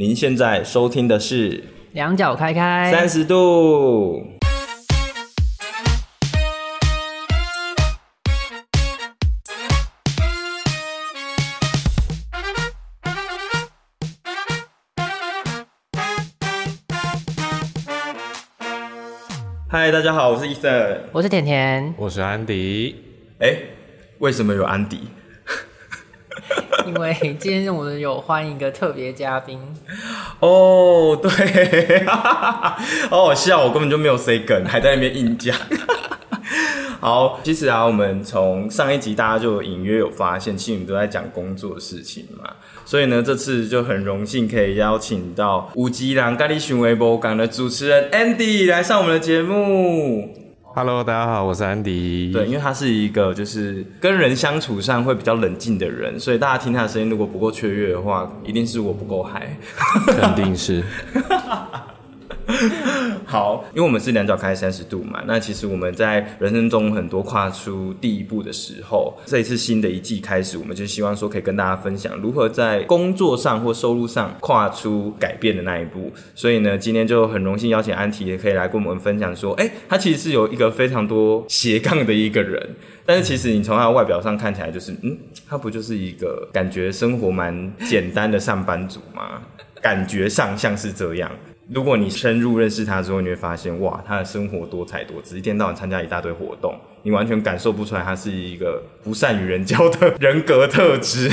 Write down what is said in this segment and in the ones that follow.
您现在收听的是两脚开开三十度。嗨，大家好，我是 Ethan，我是甜甜，我是安迪。哎，为什么有安迪？因为今天我们有欢迎一个特别嘉宾 哦，对，好好笑，我根本就没有 say 梗，还在那边硬讲。好，其实啊，我们从上一集大家就隐约有发现，其实我们都在讲工作的事情嘛，所以呢，这次就很荣幸可以邀请到五吉郎咖喱寻微博港的主持人 Andy 来上我们的节目。Hello，大家好，我是安迪。对，因为他是一个就是跟人相处上会比较冷静的人，所以大家听他的声音如果不够雀跃的话，一定是我不够嗨。肯定是。好，因为我们是两脚开三十度嘛，那其实我们在人生中很多跨出第一步的时候，这一次新的一季开始，我们就希望说可以跟大家分享如何在工作上或收入上跨出改变的那一步。所以呢，今天就很荣幸邀请安提也可以来跟我们分享说，哎、他其实是有一个非常多斜杠的一个人，但是其实你从他的外表上看起来，就是嗯，他不就是一个感觉生活蛮简单的上班族吗？感觉上像是这样。如果你深入认识他之后，你会发现，哇，他的生活多彩多姿，一天到晚参加一大堆活动，你完全感受不出来他是一个不善与人交的 人格特质。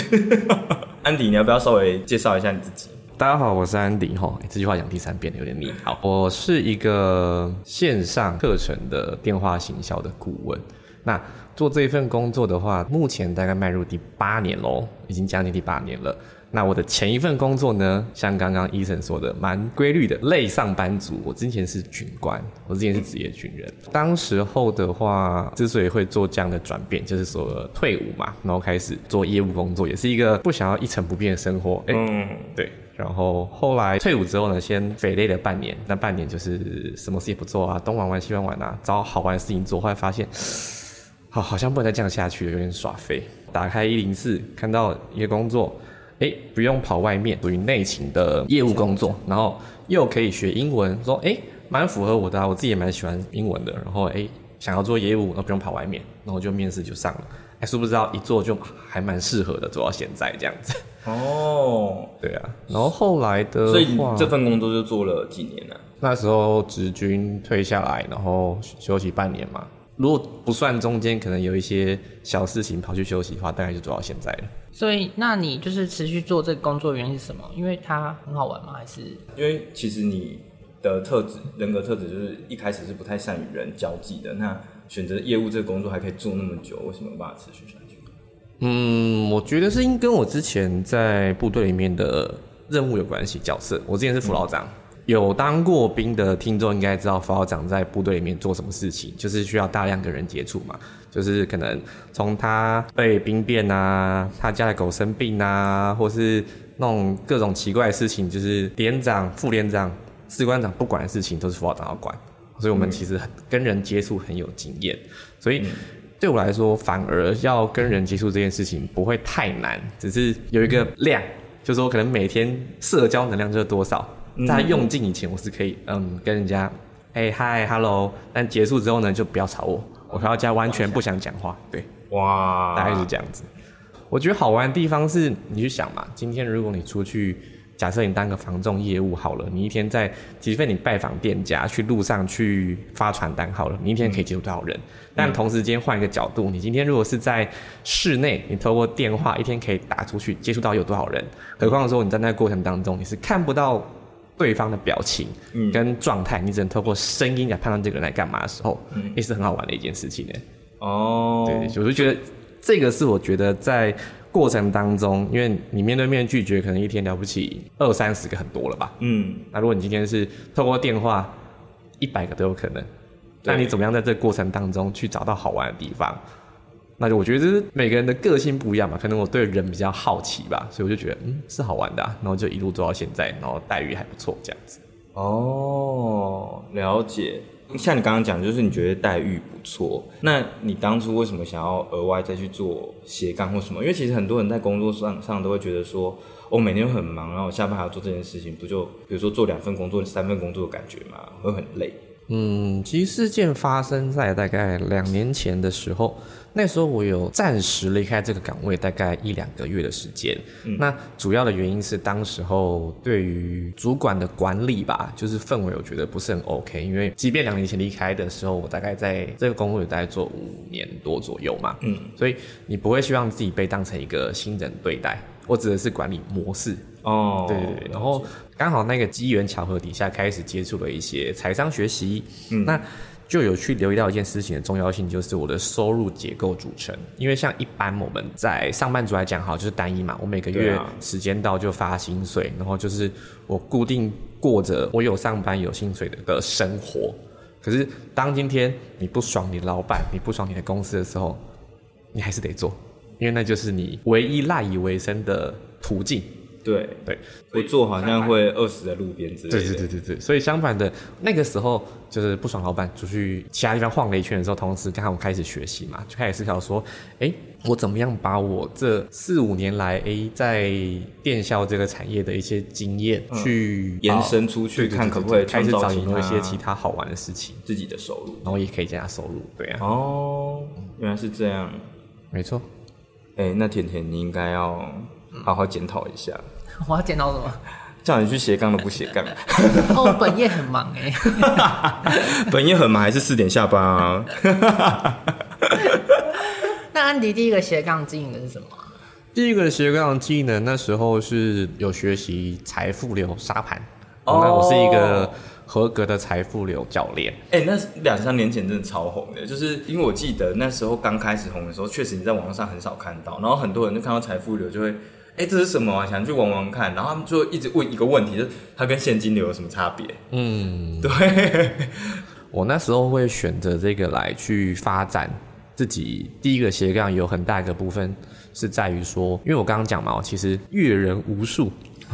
安迪，你要不要稍微介绍一下你自己？大家好，我是安迪。哈，这句话讲第三遍有点腻。好，我是一个线上课程的电话行销的顾问。那做这一份工作的话，目前大概迈入第八年喽，已经将近第八年了。那我的前一份工作呢，像刚刚 Ethan 说的，蛮规律的，类上班族。我之前是军官，我之前是职业军人。当时候的话，之所以会做这样的转变，就是说退伍嘛，然后开始做业务工作，也是一个不想要一成不变的生活。哎、欸，嗯，对。然后后来退伍之后呢，先肥累了半年，那半年就是什么事也不做啊，东玩玩西玩玩啊，找好玩的事情做。后来发现，好，好像不能再这样下去了，有点耍废。打开一零四，看到一个工作。哎，不用跑外面，属于内勤的业务工作，然后又可以学英文，说哎，蛮符合我的啊，我自己也蛮喜欢英文的。然后哎，想要做业务，那不用跑外面，然后就面试就上了。哎，殊不知道一做就还蛮适合的，做到现在这样子。哦，对啊。然后后来的，所以这份工作就做了几年呢？那时候职军退下来，然后休息半年嘛。如果不算中间可能有一些小事情跑去休息的话，大概就做到现在了。所以，那你就是持续做这个工作原因是什么？因为它很好玩吗？还是因为其实你的特质、人格特质就是一开始是不太善与人交际的。那选择业务这个工作还可以做那么久，为什么有办法持续下去？嗯，我觉得是因跟我之前在部队里面的任务有关系。角色，我之前是副老长。嗯有当过兵的听众应该知道，辅导长在部队里面做什么事情，就是需要大量跟人接触嘛，就是可能从他被兵变啊，他家的狗生病啊，或是那种各种奇怪的事情，就是连长、副连长、士官长不管的事情，都是辅导长要管。所以我们其实跟人接触很有经验，所以对我来说，反而要跟人接触这件事情不会太难，只是有一个量，就是说可能每天社交能量就是多少。在用尽以前，我是可以嗯跟人家哎嗨哈喽，但结束之后呢，就不要吵我，我回到家完全不想讲话。对，哇，大概是这样子。我觉得好玩的地方是，你去想嘛，今天如果你出去，假设你当个房仲业务好了，你一天在，即便你拜访店家，去路上去发传单好了，你一天可以接触多少人？嗯、但同时间换一个角度，你今天如果是在室内，你透过电话一天可以打出去，接触到有多少人？何况说你在那个过程当中，你是看不到。对方的表情跟状态，你只能透过声音来判断这个人来干嘛的时候，也、嗯、是很好玩的一件事情呢。哦，对，我就觉得这个是我觉得在过程当中，因为你面对面拒绝，可能一天了不起二三十个很多了吧。嗯，那如果你今天是透过电话，一百个都有可能。那你怎么样在这个过程当中去找到好玩的地方？那就我觉得这是每个人的个性不一样嘛，可能我对人比较好奇吧，所以我就觉得嗯是好玩的，啊，然后就一路做到现在，然后待遇还不错这样子。哦，了解。像你刚刚讲，就是你觉得待遇不错，那你当初为什么想要额外再去做斜杠或什么？因为其实很多人在工作上上都会觉得说，我、哦、每天都很忙，然后我下班还要做这件事情，不就比如说做两份工作、三份工作的感觉嘛，会很累。嗯，其实事件发生在大概两年前的时候，那时候我有暂时离开这个岗位，大概一两个月的时间。嗯、那主要的原因是当时候对于主管的管理吧，就是氛围我觉得不是很 OK。因为即便两年前离开的时候，我大概在这个工作有大概做五年多左右嘛，嗯，所以你不会希望自己被当成一个新人对待。我指的是管理模式哦，对对对，然后刚好那个机缘巧合底下开始接触了一些财商学习，嗯，那就有去留意到一件事情的重要性，就是我的收入结构组成。因为像一般我们在上班族来讲，哈，就是单一嘛，我每个月时间到就发薪水，然后就是我固定过着我有上班有薪水的的生活。可是当今天你不爽你老板，你不爽你的公司的时候，你还是得做。因为那就是你唯一赖以为生的途径。对对，不做好像会饿死在路边之类的。对对对对对，所以相反的，那个时候就是不爽老板，出去其他地方晃了一圈的时候，同时刚好我开始学习嘛，就开始思考说，哎，我怎么样把我这四五年来哎在电销这个产业的一些经验去、嗯、延伸出去，看可不可以开始找一些其他好玩的事情，自己的收入，然后也可以增加收入。对啊。哦，原来是这样，没错。哎，那甜甜，你应该要好好检讨一下。我要检讨什么？叫你去斜杠都不斜杠。哦，本业很忙哎。本业很忙，还是四点下班啊？那安迪第一个斜杠技能是什么？第一个斜杠技能，那时候是有学习财富流沙盘。哦，那我是一个。合格的财富流教练，哎、欸，那两三年前真的超红的，就是因为我记得那时候刚开始红的时候，确实你在网络上很少看到，然后很多人就看到财富流就会，哎、欸，这是什么啊？想去玩玩看，然后他们就一直问一个问题，就是它跟现金流有什么差别？嗯，对。我那时候会选择这个来去发展自己第一个斜杠，有很大一个部分是在于说，因为我刚刚讲嘛，我其实阅人无数。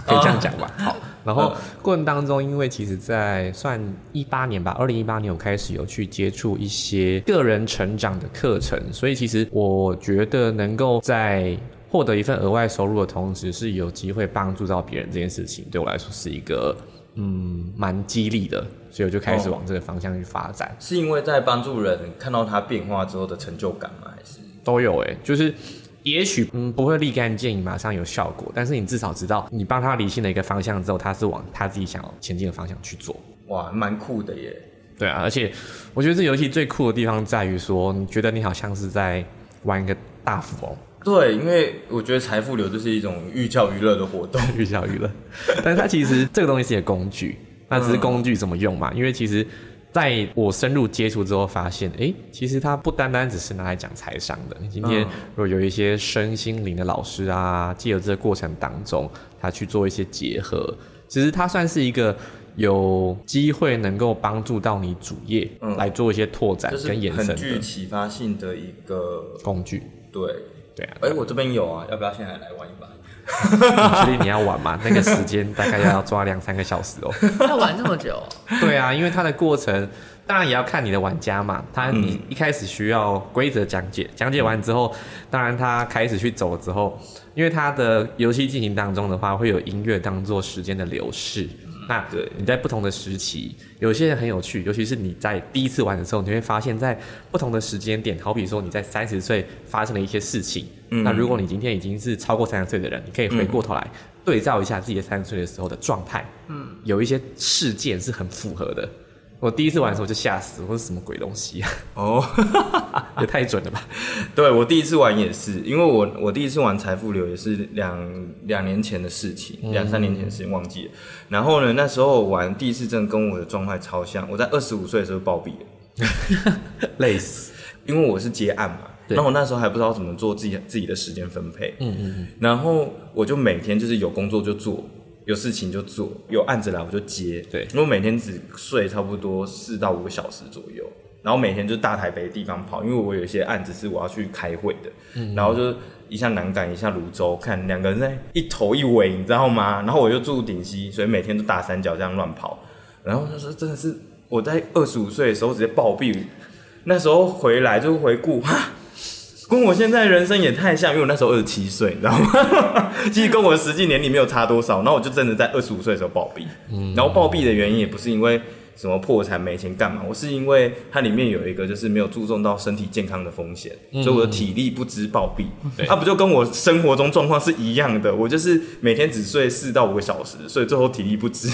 可以这样讲吧。好，然后过程当中，因为其实，在算一八年吧，二零一八年我开始有去接触一些个人成长的课程，所以其实我觉得能够在获得一份额外收入的同时，是有机会帮助到别人这件事情，对我来说是一个嗯蛮激励的，所以我就开始往这个方向去发展。是因为在帮助人看到他变化之后的成就感吗？还是都有诶、欸，就是。也许嗯不会立竿见影马上有效果，但是你至少知道你帮他理清了一个方向之后，他是往他自己想要前进的方向去做。哇，蛮酷的耶！对啊，而且我觉得这游戏最酷的地方在于说，你觉得你好像是在玩一个大富翁。对，因为我觉得财富流就是一种寓教于乐的活动，寓教于乐。但是它其实这个东西是一个工具，那只是工具怎么用嘛？嗯、因为其实。在我深入接触之后，发现，哎，其实它不单单只是拿来讲财商的。今天如果有一些身心灵的老师啊，借由这个过程当中，他去做一些结合，其实它算是一个有机会能够帮助到你主业来做一些拓展跟延伸的，很具启发性的一个工具。对，对啊。哎，我这边有啊，要不要现在来玩一把？你确定你要玩吗？那个时间大概要抓两三个小时哦。要玩这么久？对啊，因为它的过程当然也要看你的玩家嘛。他你一开始需要规则讲解，讲解完之后，当然他开始去走之后，因为他的游戏进行当中的话，会有音乐当做时间的流逝。那对。你在不同的时期，有些人很有趣，尤其是你在第一次玩的时候，你会发现在不同的时间点，好比说你在三十岁发生了一些事情，嗯，那如果你今天已经是超过三十岁的人，你可以回过头来对照一下自己三十岁的时候的状态，嗯，有一些事件是很符合的。我第一次玩的时候就吓死，我是什么鬼东西啊？哦，也太准了吧！对，我第一次玩也是，因为我我第一次玩财富流也是两两年前的事情，两三年前的事情忘记了。然后呢，那时候玩第一次，真的跟我的状态超像。我在二十五岁的时候暴毙了，累死，因为我是接案嘛。然后我那时候还不知道怎么做自己自己的时间分配。嗯嗯嗯。然后我就每天就是有工作就做。有事情就做，有案子来我就接。对，因为我每天只睡差不多四到五个小时左右，然后每天就大台北的地方跑，因为我有一些案子是我要去开会的。嗯，然后就一下南港，一下泸州，看两个人在一头一尾，你知道吗？然后我就住顶溪，所以每天都大三角这样乱跑。然后他说真的是我在二十五岁的时候直接暴毙，那时候回来就回顾，哈，跟我现在人生也太像，因为我那时候二十七岁，你知道吗？其实跟我的实际年龄没有差多少，然后我就真的在二十五岁的时候暴毙，嗯，然后暴毙的原因也不是因为。什么破产没钱干嘛？我是因为它里面有一个就是没有注重到身体健康的风险，嗯、所以我的体力不支暴毙。它、啊、不就跟我生活中状况是一样的？我就是每天只睡四到五个小时，所以最后体力不支。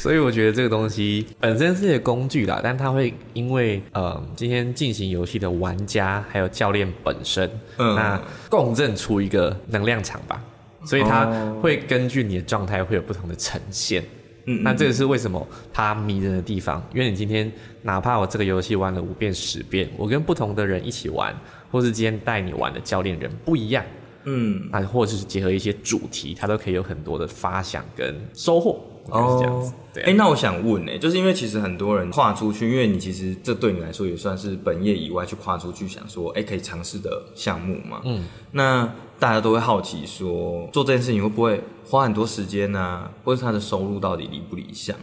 所以我觉得这个东西本身是一个工具啦，但它会因为呃今天进行游戏的玩家还有教练本身，嗯，那共振出一个能量场吧，所以它会根据你的状态会有不同的呈现。嗯，那这个是为什么它迷人的地方？因为你今天哪怕我这个游戏玩了五遍十遍，我跟不同的人一起玩，或是今天带你玩的教练人不一样，嗯，啊，或者是结合一些主题，它都可以有很多的发想跟收获。哦，是这样子。对，哎，那我想问呢，就是因为其实很多人跨出去，因为你其实这对你来说也算是本业以外去跨出去，想说，哎，可以尝试的项目嘛。嗯，那。大家都会好奇说，做这件事情会不会花很多时间呢、啊？或者他的收入到底理不理想？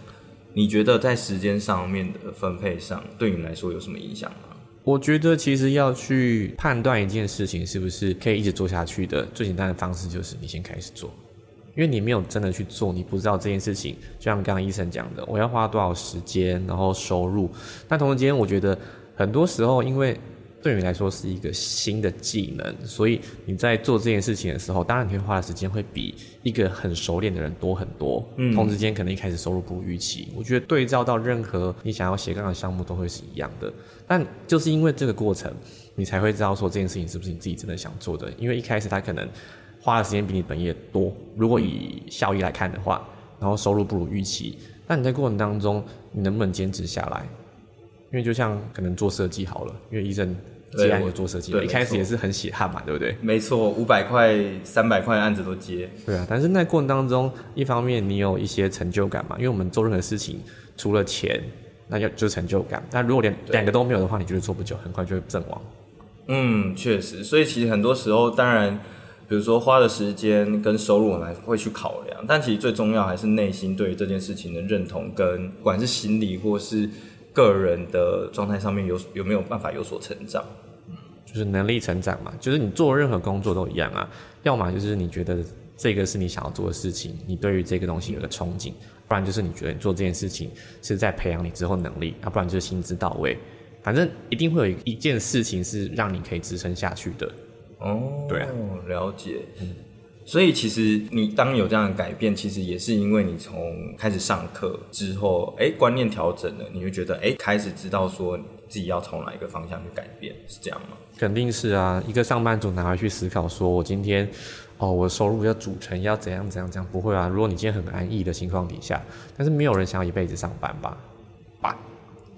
你觉得在时间上面的分配上，对你来说有什么影响吗？我觉得其实要去判断一件事情是不是可以一直做下去的，最简单的方式就是你先开始做，因为你没有真的去做，你不知道这件事情。就像刚刚医生讲的，我要花多少时间，然后收入。但同时间，我觉得很多时候因为。对你来说是一个新的技能，所以你在做这件事情的时候，当然你会花的时间会比一个很熟练的人多很多。嗯，同时间可能一开始收入不如预期。我觉得对照到任何你想要斜杠的项目都会是一样的，但就是因为这个过程，你才会知道说这件事情是不是你自己真的想做的。因为一开始他可能花的时间比你本业多，如果以效益来看的话，然后收入不如预期，那你在过程当中你能不能坚持下来？因为就像可能做设计好了，因为医生既然有做设计，一开始也是很血汗嘛，对不对？没错，五百块、三百块的案子都接。对啊，但是那过程当中，一方面你有一些成就感嘛，因为我们做任何事情，除了钱，那就就是成就感。但如果连两个都没有的话，你就是做不久，很快就会阵亡。嗯，确实。所以其实很多时候，当然，比如说花的时间跟收入，我们会去考量。但其实最重要还是内心对于这件事情的认同，跟不管是心理或是。个人的状态上面有有没有办法有所成长？就是能力成长嘛，就是你做任何工作都一样啊。要么就是你觉得这个是你想要做的事情，你对于这个东西有个憧憬；不然就是你觉得你做这件事情是在培养你之后能力，要不然就是薪资到位。反正一定会有一件事情是让你可以支撑下去的。哦，对啊，了解。嗯。所以其实你当有这样的改变，其实也是因为你从开始上课之后，哎，观念调整了，你就觉得哎，开始知道说自己要从哪一个方向去改变，是这样吗？肯定是啊，一个上班族哪会去思考说我今天哦，我的收入要组成要怎样怎样怎样？不会啊，如果你今天很安逸的情况底下，但是没有人想要一辈子上班吧？吧？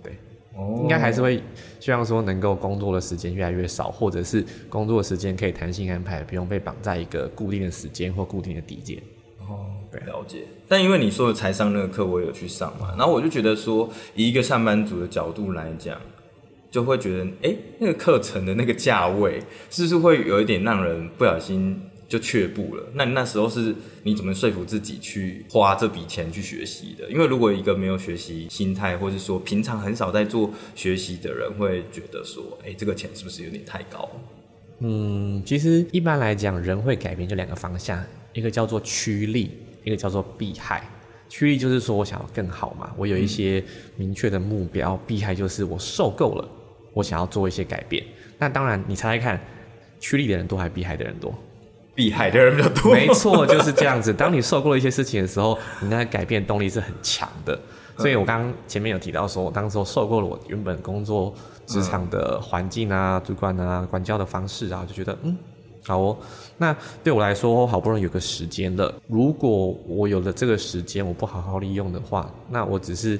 对，哦应该还是会希望说能够工作的时间越来越少，或者是工作的时间可以弹性安排，不用被绑在一个固定的时间或固定的地点。哦，对，了解。但因为你说的财商那个课，我有去上嘛，然后我就觉得说，以一个上班族的角度来讲，就会觉得，哎，那个课程的那个价位，是不是会有一点让人不小心？就却步了。那那时候是你怎么说服自己去花这笔钱去学习的？因为如果一个没有学习心态，或者说平常很少在做学习的人，会觉得说，哎，这个钱是不是有点太高？嗯，其实一般来讲，人会改变这两个方向，一个叫做趋利，一个叫做避害。趋利就是说我想要更好嘛，我有一些明确的目标；嗯、避害就是我受够了，我想要做一些改变。那当然，你猜猜看，趋利的人多还是避害的人多？避害的人比较多，没错，就是这样子。当你受过了一些事情的时候，你那改变动力是很强的。所以我刚刚前面有提到说，我当时候受够了我原本工作职场的环境啊、主管啊、管教的方式啊，就觉得嗯，好哦。那对我来说，好不容易有个时间了，如果我有了这个时间，我不好好利用的话，那我只是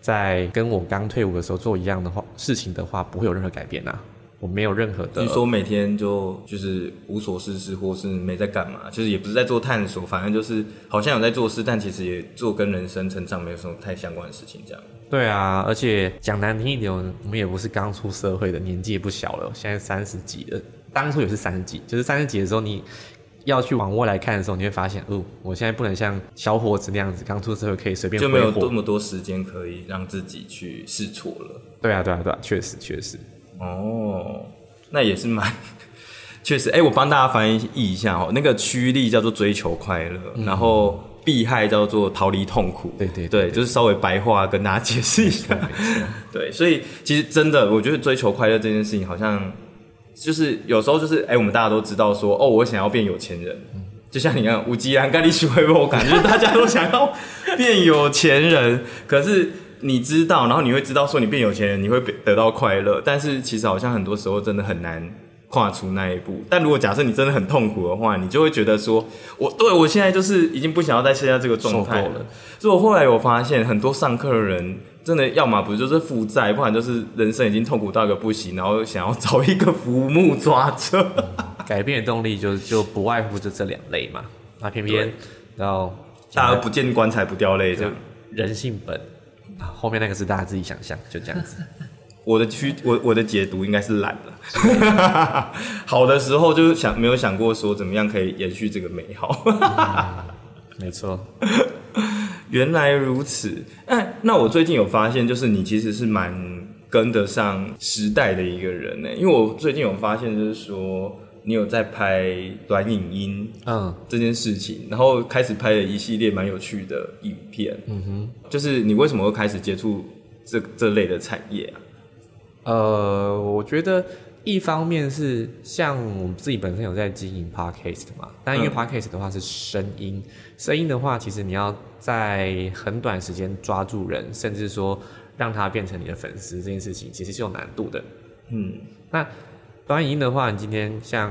在跟我刚退伍的时候做一样的话事情的话，不会有任何改变啊。我没有任何的，据说每天就就是无所事事，或是没在干嘛，就是也不是在做探索，反正就是好像有在做事，但其实也做跟人生成长没有什么太相关的事情，这样。对啊，而且讲难听一点，我们也不是刚出社会的，年纪也不小了，现在三十几了，当初也是三十几，就是三十几的时候你要去往未来看的时候，你会发现，哦，我现在不能像小伙子那样子，刚出社会可以随便，就没有这么多时间可以让自己去试错了。对啊，对啊，对啊，确实确实。哦，那也是蛮 确实。哎、欸，我帮大家翻译一下哦，那个趋利叫做追求快乐，嗯、然后避害叫做逃离痛苦。对对对，对，就是稍微白话跟大家解释一下。对，所以其实真的，我觉得追求快乐这件事情好像。就是有时候就是哎、欸，我们大家都知道说哦，我想要变有钱人，嗯、就像你看吴吉安、甘力许会我感觉大家都想要变有钱人。可是你知道，然后你会知道说你变有钱人，你会得到快乐。但是其实好像很多时候真的很难跨出那一步。但如果假设你真的很痛苦的话，你就会觉得说，我对我现在就是已经不想要在现在这个状态了。所以我后来我发现，很多上课的人。真的，要么不就是负债，不然就是人生已经痛苦到一个不行，然后想要找一个浮木抓着、嗯。改变的动力就就不外乎就这两类嘛。那偏偏然后大而不见棺材不掉泪，这样人性本。后面那个是大家自己想象，就这样子。我的区，我我的解读应该是懒了。好的时候就是想没有想过说怎么样可以延续这个美好。嗯、没错。原来如此，哎，那我最近有发现，就是你其实是蛮跟得上时代的一个人呢。因为我最近有发现，就是说你有在拍短影音，嗯，这件事情，嗯、然后开始拍了一系列蛮有趣的影片，嗯哼，就是你为什么会开始接触这这类的产业啊？呃，我觉得一方面是像我们自己本身有在经营 Podcast 嘛，但因为 Podcast 的话是声音。嗯声音的话，其实你要在很短时间抓住人，甚至说让他变成你的粉丝，这件事情其实是有难度的。嗯，那短影音的话，你今天像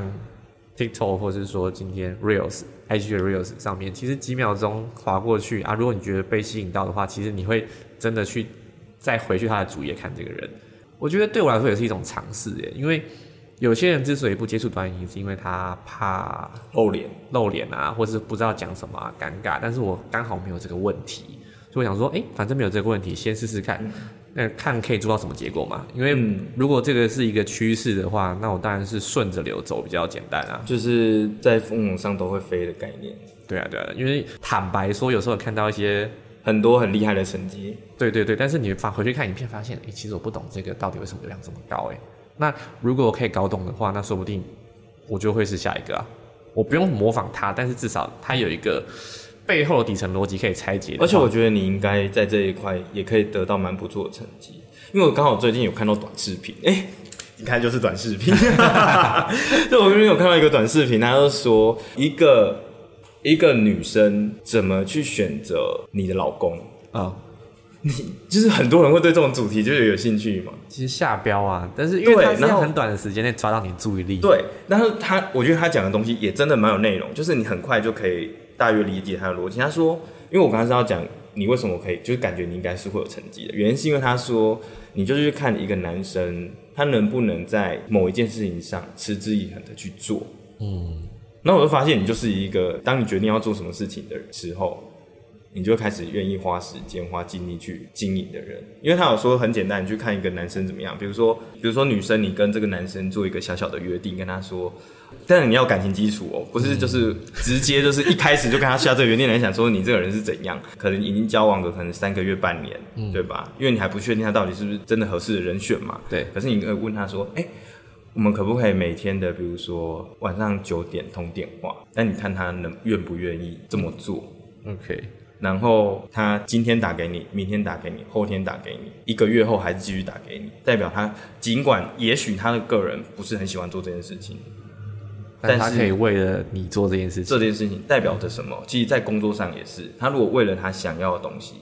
TikTok 或者是说今天 Reels、IG 的 Reels 上面，其实几秒钟划过去啊，如果你觉得被吸引到的话，其实你会真的去再回去他的主页看这个人。我觉得对我来说也是一种尝试耶，因为。有些人之所以不接触短影音，是因为他怕露脸、露脸啊，或者是不知道讲什么、啊、尴尬。但是我刚好没有这个问题，所以我想说，哎、欸，反正没有这个问题，先试试看，嗯、那看可以做到什么结果嘛？因为如果这个是一个趋势的话，那我当然是顺着流走比较简单啊，就是在风涌上都会飞的概念。对啊，对啊，因为坦白说，有时候看到一些很多很厉害的成绩，对对对，但是你发回去看影片，发现，诶、欸，其实我不懂这个到底为什么流量这么高、欸，哎。那如果我可以搞懂的话，那说不定我就会是下一个啊！我不用模仿他，但是至少他有一个背后的底层逻辑可以拆解。而且我觉得你应该在这一块也可以得到蛮不错的成绩，因为我刚好最近有看到短视频，哎、欸，你看就是短视频。就我最近有看到一个短视频，他就说一个一个女生怎么去选择你的老公啊。你就是很多人会对这种主题就是有兴趣嘛？其实下标啊，但是因为他在很短的时间内抓到你的注意力。对，但是他，我觉得他讲的东西也真的蛮有内容，就是你很快就可以大约理解他的逻辑。他说，因为我刚才是要讲你为什么可以，就是感觉你应该是会有成绩的原因，是因为他说你就是去看一个男生他能不能在某一件事情上持之以恒的去做。嗯，那我就发现你就是一个当你决定要做什么事情的时候。你就开始愿意花时间、花精力去经营的人，因为他有说很简单，你去看一个男生怎么样，比如说，比如说女生，你跟这个男生做一个小小的约定，跟他说，但是你要感情基础哦，不是就是直接就是一开始就跟他下这个约定来想说你这个人是怎样，可能已经交往个可能三个月、半年，嗯、对吧？因为你还不确定他到底是不是真的合适的人选嘛。对。可是你问他说，哎、欸，我们可不可以每天的，比如说晚上九点通电话？那你看他能愿不愿意这么做？OK。然后他今天打给你，明天打给你，后天打给你，一个月后还是继续打给你，代表他尽管也许他的个人不是很喜欢做这件事情，但他可以为了你做这件事情。这件事情代表着什么？其实，在工作上也是，他如果为了他想要的东西，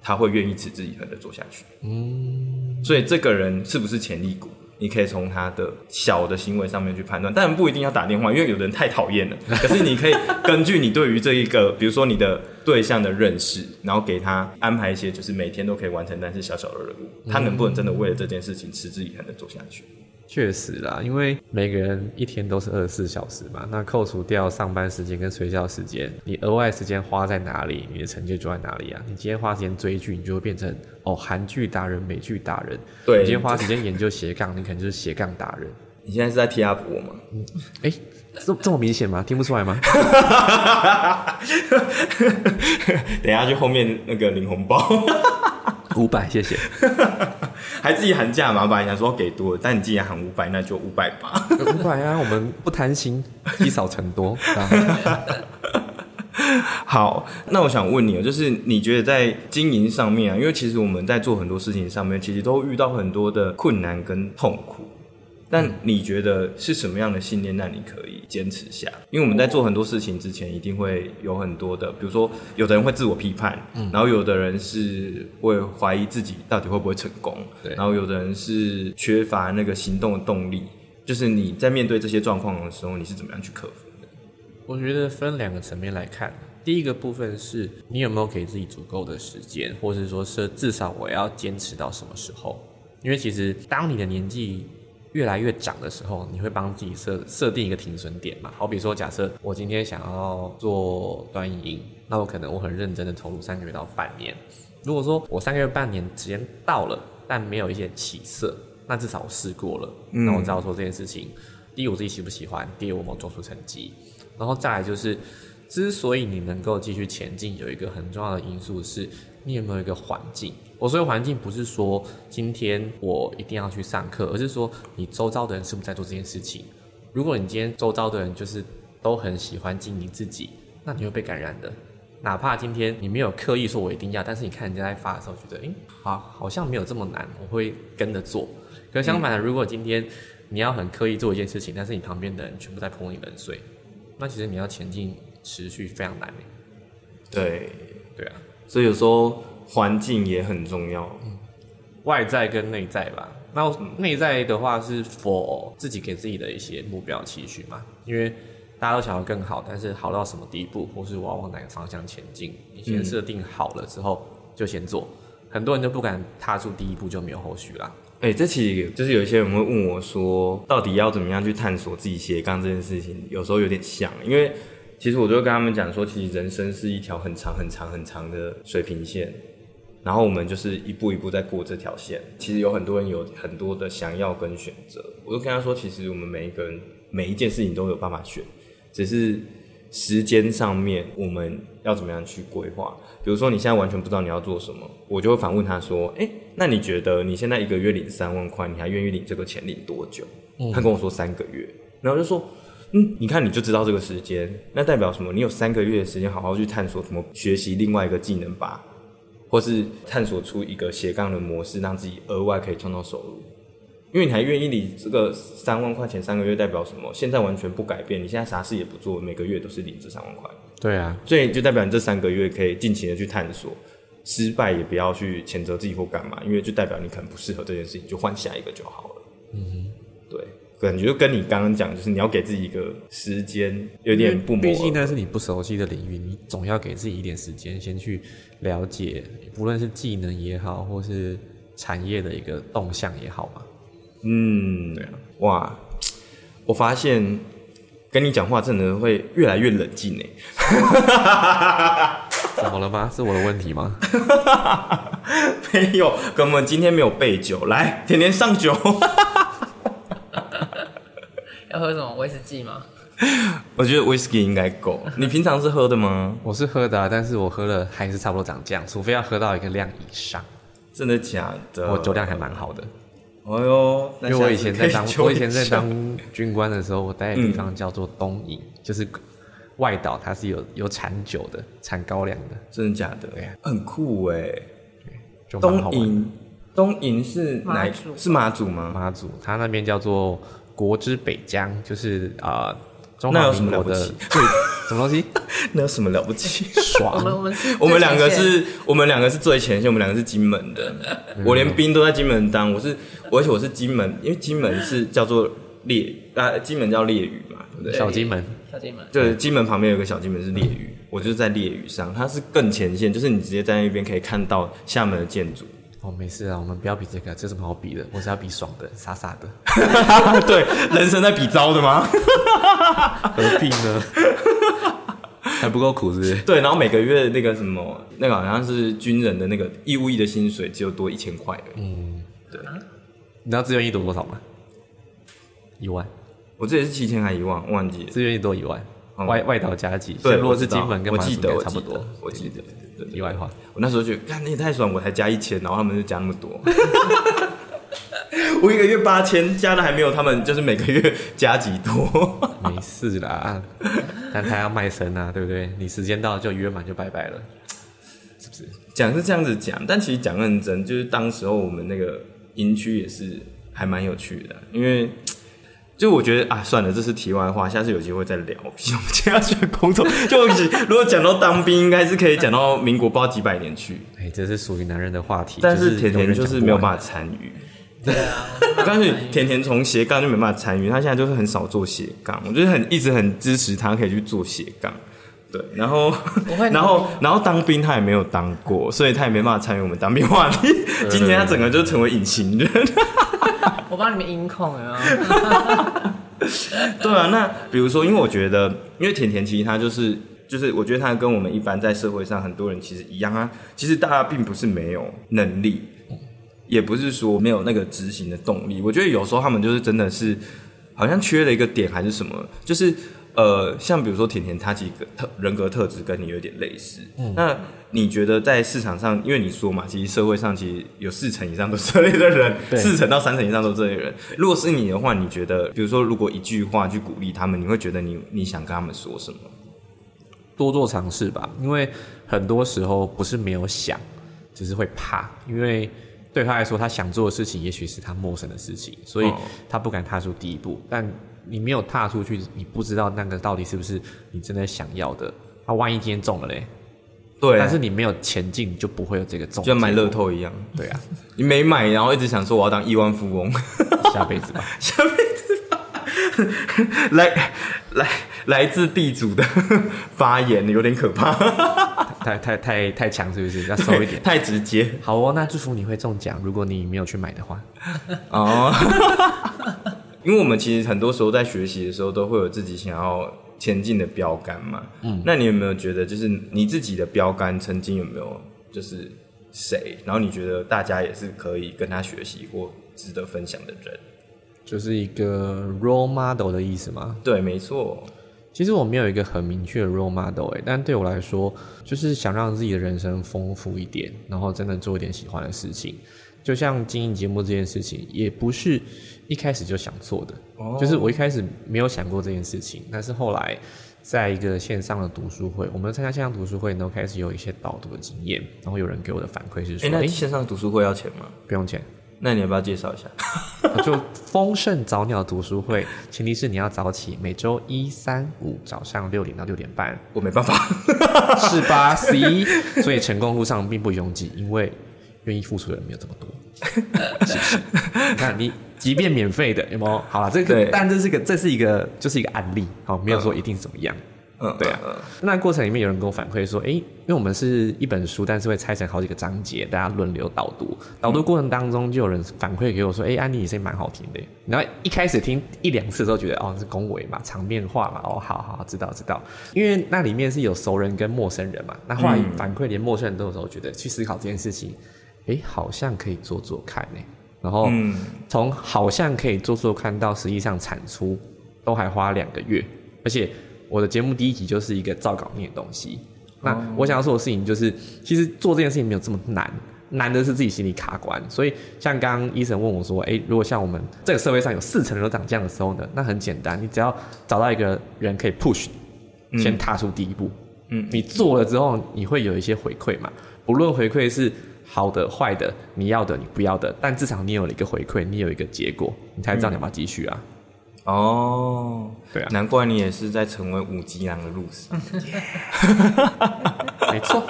他会愿意持之以恒的做下去。嗯，所以这个人是不是潜力股？你可以从他的小的行为上面去判断，但不一定要打电话，因为有的人太讨厌了。可是你可以 根据你对于这一个，比如说你的对象的认识，然后给他安排一些，就是每天都可以完成，但是小小的任务，他能不能真的为了这件事情持之以恒的做下去？确实啦，因为每个人一天都是二十四小时嘛，那扣除掉上班时间跟睡觉时间，你额外时间花在哪里，你的成就就在哪里啊？你今天花时间追剧，你就会变成哦韩剧达人、美剧达人；对，你今天花时间研究斜杠，你可能就是斜杠达人。你现在是在贴阿婆吗？哎、欸，这这么明显吗？听不出来吗？等一下去后面那个领红包，五百，谢谢。还自己喊价嘛？本来想说给多，但你既然喊五百，那就五百吧。五百啊，我们不贪心，积少成多。好，那我想问你哦，就是你觉得在经营上面啊，因为其实我们在做很多事情上面，其实都遇到很多的困难跟痛苦。但你觉得是什么样的信念让你可以坚持下？因为我们在做很多事情之前，一定会有很多的，比如说有的人会自我批判，嗯，然后有的人是会怀疑自己到底会不会成功，对，然后有的人是缺乏那个行动的动力。就是你在面对这些状况的时候，你是怎么样去克服的？我觉得分两个层面来看，第一个部分是你有没有给自己足够的时间，或是说是至少我要坚持到什么时候？因为其实当你的年纪越来越涨的时候，你会帮自己设设定一个停损点嘛？好比说，假设我今天想要做短影音，那我可能我很认真的投入三个月到半年。如果说我三个月半年时间到了，但没有一些起色，那至少我试过了，嗯、那我知道说这件事情，第一我自己喜不喜欢，第二我没有做出成绩，然后再来就是，之所以你能够继续前进，有一个很重要的因素是，你有没有一个环境。我说的环境不是说今天我一定要去上课，而是说你周遭的人是不是在做这件事情。如果你今天周遭的人就是都很喜欢经营自己，那你会被感染的。哪怕今天你没有刻意说我一定要，但是你看人家在发的时候，觉得诶，好，好像没有这么难，我会跟着做。可相反的，如果今天你要很刻意做一件事情，但是你旁边的人全部在泼你冷水，那其实你要前进持续非常难。对，对啊，所以有时候。环境也很重要，嗯，外在跟内在吧。那内在的话是 for 自己给自己的一些目标期许嘛，因为大家都想要更好，但是好到什么地步，或是我要往哪个方向前进，你先设定好了之后就先做。很多人就不敢踏出第一步，就没有后续啦。哎、欸，这其实就是有一些人会问我说，到底要怎么样去探索自己斜杠这件事情，有时候有点像，因为其实我就会跟他们讲说，其实人生是一条很长很长很长的水平线。然后我们就是一步一步在过这条线。其实有很多人有很多的想要跟选择，我就跟他说，其实我们每一个人每一件事情都有办法选，只是时间上面我们要怎么样去规划。比如说你现在完全不知道你要做什么，我就会反问他说：“诶，那你觉得你现在一个月领三万块，你还愿意领这个钱领多久？”他跟我说三个月，然后就说：“嗯，你看你就知道这个时间，那代表什么？你有三个月的时间好好去探索，怎么学习另外一个技能吧。”或是探索出一个斜杠的模式，让自己额外可以创造收入，因为你还愿意领这个三万块钱三个月，代表什么？现在完全不改变，你现在啥事也不做，每个月都是领这三万块。对啊，所以就代表你这三个月可以尽情的去探索，失败也不要去谴责自己或干嘛，因为就代表你可能不适合这件事情，就换下一个就好了。嗯，对。感觉就跟你刚刚讲，就是你要给自己一个时间，有点不。毕竟那是你不熟悉的领域，你总要给自己一点时间，先去了解，不论是技能也好，或是产业的一个动向也好嘛。嗯，对啊。哇，我发现跟你讲话真的会越来越冷静呢。怎么了吗？是我的问题吗？没有，哥们今天没有备酒，来，甜甜上酒。要喝什么威士忌吗？我觉得威士忌应该够。你平常是喝的吗？我是喝的啊，但是我喝了还是差不多长这样，除非要喝到一个量以上。真的假的？我酒量还蛮好的。哎呦，因为我以前在当我以前在当军官的时候，我待的地方叫做东营，嗯、就是外岛，它是有有产酒的，产高粱的。真的假的？对啊，很酷哎。东营，东营是哪？是马祖吗？马祖，它那边叫做。国之北疆就是啊、呃，中华民国的最什么东西？那有什么了不起？爽！我们我们我们两个是，我们两个是最前线，我们两个是金门的。嗯、我连兵都在金门当，我是，而且我是金门，因为金门是叫做烈啊，金门叫烈屿嘛，对不对？小金门，小金门，对，金门旁边有个小金门是烈屿，我就是在烈屿上，它是更前线，就是你直接在那边可以看到厦门的建筑。哦，没事啊，我们不要比这个，这有什么好比的？我是要比爽的，傻傻的。对，人生在比糟的吗？何必呢？还不够苦是不是？对，然后每个月那个什么，那个好像是军人的那个义务役的薪水只有多一千块。嗯，对。你知道自愿役多多少吗？一万，我这也是七千还一万，忘记了。志愿役多一万，嗯外外岛加给。对，如果是金门跟马祖我记得，应该差不多，我记得，对题外话。我那时候觉得，看你也太爽，我才加一千，然后他们就加那么多。我一个月八千，加的还没有他们，就是每个月加几多。没事啦，但他要卖身啊，对不对？你时间到了就约满就拜拜了，是不是？讲是这样子讲，但其实讲认真，就是当时候我们那个营区也是还蛮有趣的，因为就我觉得啊，算了，这是题外话，下次有机会再聊。我们接下去工作，就 如果讲到当兵，应该是可以讲到民国不知道几百年去。哎、欸，这是属于男人的话题，但是甜甜就是没有办法参与。对啊，我告诉你甜甜从斜杠就没办法参与，他现在就是很少做斜杠，我就是很一直很支持他可以去做斜杠。对，然后 然后然后当兵他也没有当过，所以他也没办法参与我们当兵话题。今天他整个就成为隐形人。我帮你们音控啊？对啊，那比如说，因为我觉得，因为甜甜其实他就是就是，我觉得他跟我们一般在社会上很多人其实一样啊。其实大家并不是没有能力。也不是说没有那个执行的动力，我觉得有时候他们就是真的是好像缺了一个点还是什么，就是呃，像比如说甜甜，他几个特人格特质跟你有点类似。嗯，那你觉得在市场上，因为你说嘛，其实社会上其实有四成以上都是这类的人，四成到三成以上都是这类人。如果是你的话，你觉得，比如说如果一句话去鼓励他们，你会觉得你你想跟他们说什么？多做尝试吧，因为很多时候不是没有想，只是会怕，因为。对他来说，他想做的事情也许是他陌生的事情，所以他不敢踏出第一步。但你没有踏出去，你不知道那个到底是不是你真的想要的。他万一今天中了嘞？对。但是你没有前进，就不会有这个中。就像买乐透一样。对啊，你没买，然后一直想说我要当亿万富翁，下辈子吧，下辈子吧。来来来自地主的发言有点可怕。太太太太强是不是？要收一点，太直接。好哦，那祝福你会中奖。如果你没有去买的话，哦，因为我们其实很多时候在学习的时候，都会有自己想要前进的标杆嘛。嗯，那你有没有觉得，就是你自己的标杆曾经有没有就是谁？然后你觉得大家也是可以跟他学习或值得分享的人？就是一个 role model 的意思吗？对，没错。其实我没有一个很明确的 role model 哎，但对我来说，就是想让自己的人生丰富一点，然后真的做一点喜欢的事情。就像经营节目这件事情，也不是一开始就想做的，哦、就是我一开始没有想过这件事情，但是后来在一个线上的读书会，我们参加线上读书会，然后开始有一些导读的经验，然后有人给我的反馈是说，哎，那线上读书会要钱吗？不用钱。那你要不要介绍一下？就丰盛早鸟读书会，前提是你要早起，每周一、三、五早上六点到六点半。我没办法，是吧？C，所以成功路上并不拥挤，因为愿意付出的人没有这么多。是不是？你看，你即便免费的，有没有？好了，这个，但这是个，这是一个，就是一个案例，好，没有说一定怎么样。嗯，对啊，那过程里面有人跟我反馈说，哎、欸，因为我们是一本书，但是会拆成好几个章节，大家轮流导读。导读过程当中，就有人反馈给我说，哎、欸，安妮你声音蛮好听的。然后一开始听一两次之后，觉得哦是恭维嘛，场面话嘛，哦，好好知道知道。因为那里面是有熟人跟陌生人嘛，那后来反馈连陌生人都有时候觉得去思考这件事情，哎、欸，好像可以做做看呢。然后从好像可以做做看到实际上产出，都还花两个月，而且。我的节目第一集就是一个照稿念的东西。那我想要做的事情就是，其实做这件事情没有这么难，难的是自己心里卡关。所以像刚刚医生问我说：“哎，如果像我们这个社会上有四成人都长这样的时候呢？那很简单，你只要找到一个人可以 push，先踏出第一步。嗯，你做了之后，你会有一些回馈嘛？不论回馈是好的、坏的，你要的、你不要的，但至少你有了一个回馈，你有一个结果，你才知道你要不要继续啊。”哦，对啊，难怪你也是在成为五级狼的路上。没错。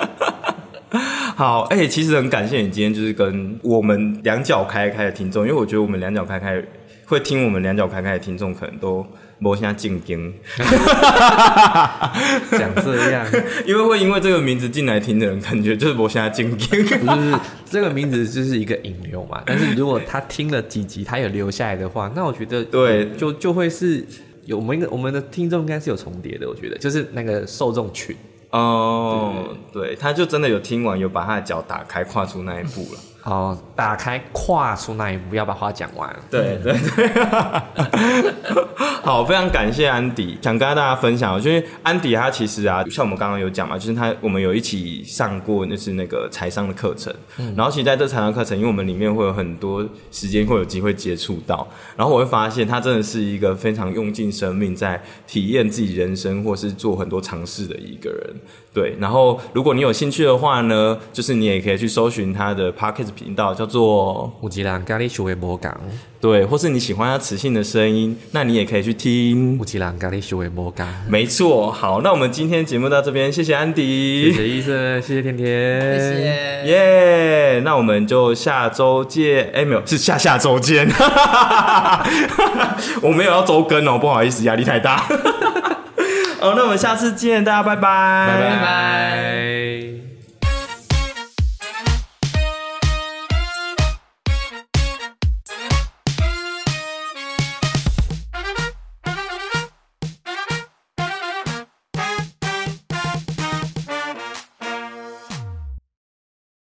好，哎、欸，其实很感谢你今天就是跟我们两脚开开的听众，因为我觉得我们两脚开开会听我们两脚开开的听众可能都。没啥正经，讲这样，因为会因为这个名字进来听的人，感觉就是没啥正经。不是，这个名字就是一个引流嘛。但是如果他听了几集，他有留下来的话，那我觉得对，就就会是有我们我们的听众应该是有重叠的。我觉得就是那个受众群哦，对，他就真的有听完，有把他的脚打开，跨出那一步了。好，打开跨出那一步，要把话讲完。对对对，好，非常感谢安迪，想跟大家分享，就是安迪他其实啊，像我们刚刚有讲嘛，就是他我们有一起上过就是那个财商的课程，嗯、然后其实在这财商课程，因为我们里面会有很多时间会有机会接触到，然后我会发现他真的是一个非常用尽生命在体验自己人生或是做很多尝试的一个人。对，然后如果你有兴趣的话呢，就是你也可以去搜寻他的 Podcast 频道，叫做有一人甲你想的无仝。对，或是你喜欢他磁性的声音，那你也可以去听有一人甲你想的无仝。没错，好，那我们今天节目到这边，谢谢安迪，谢谢医生，谢谢甜甜，谢谢，耶，yeah, 那我们就下周见，哎，没有，是下下周见，我没有要周更哦，不好意思，压力太大。哦，那我们下次见，大家拜拜，拜拜。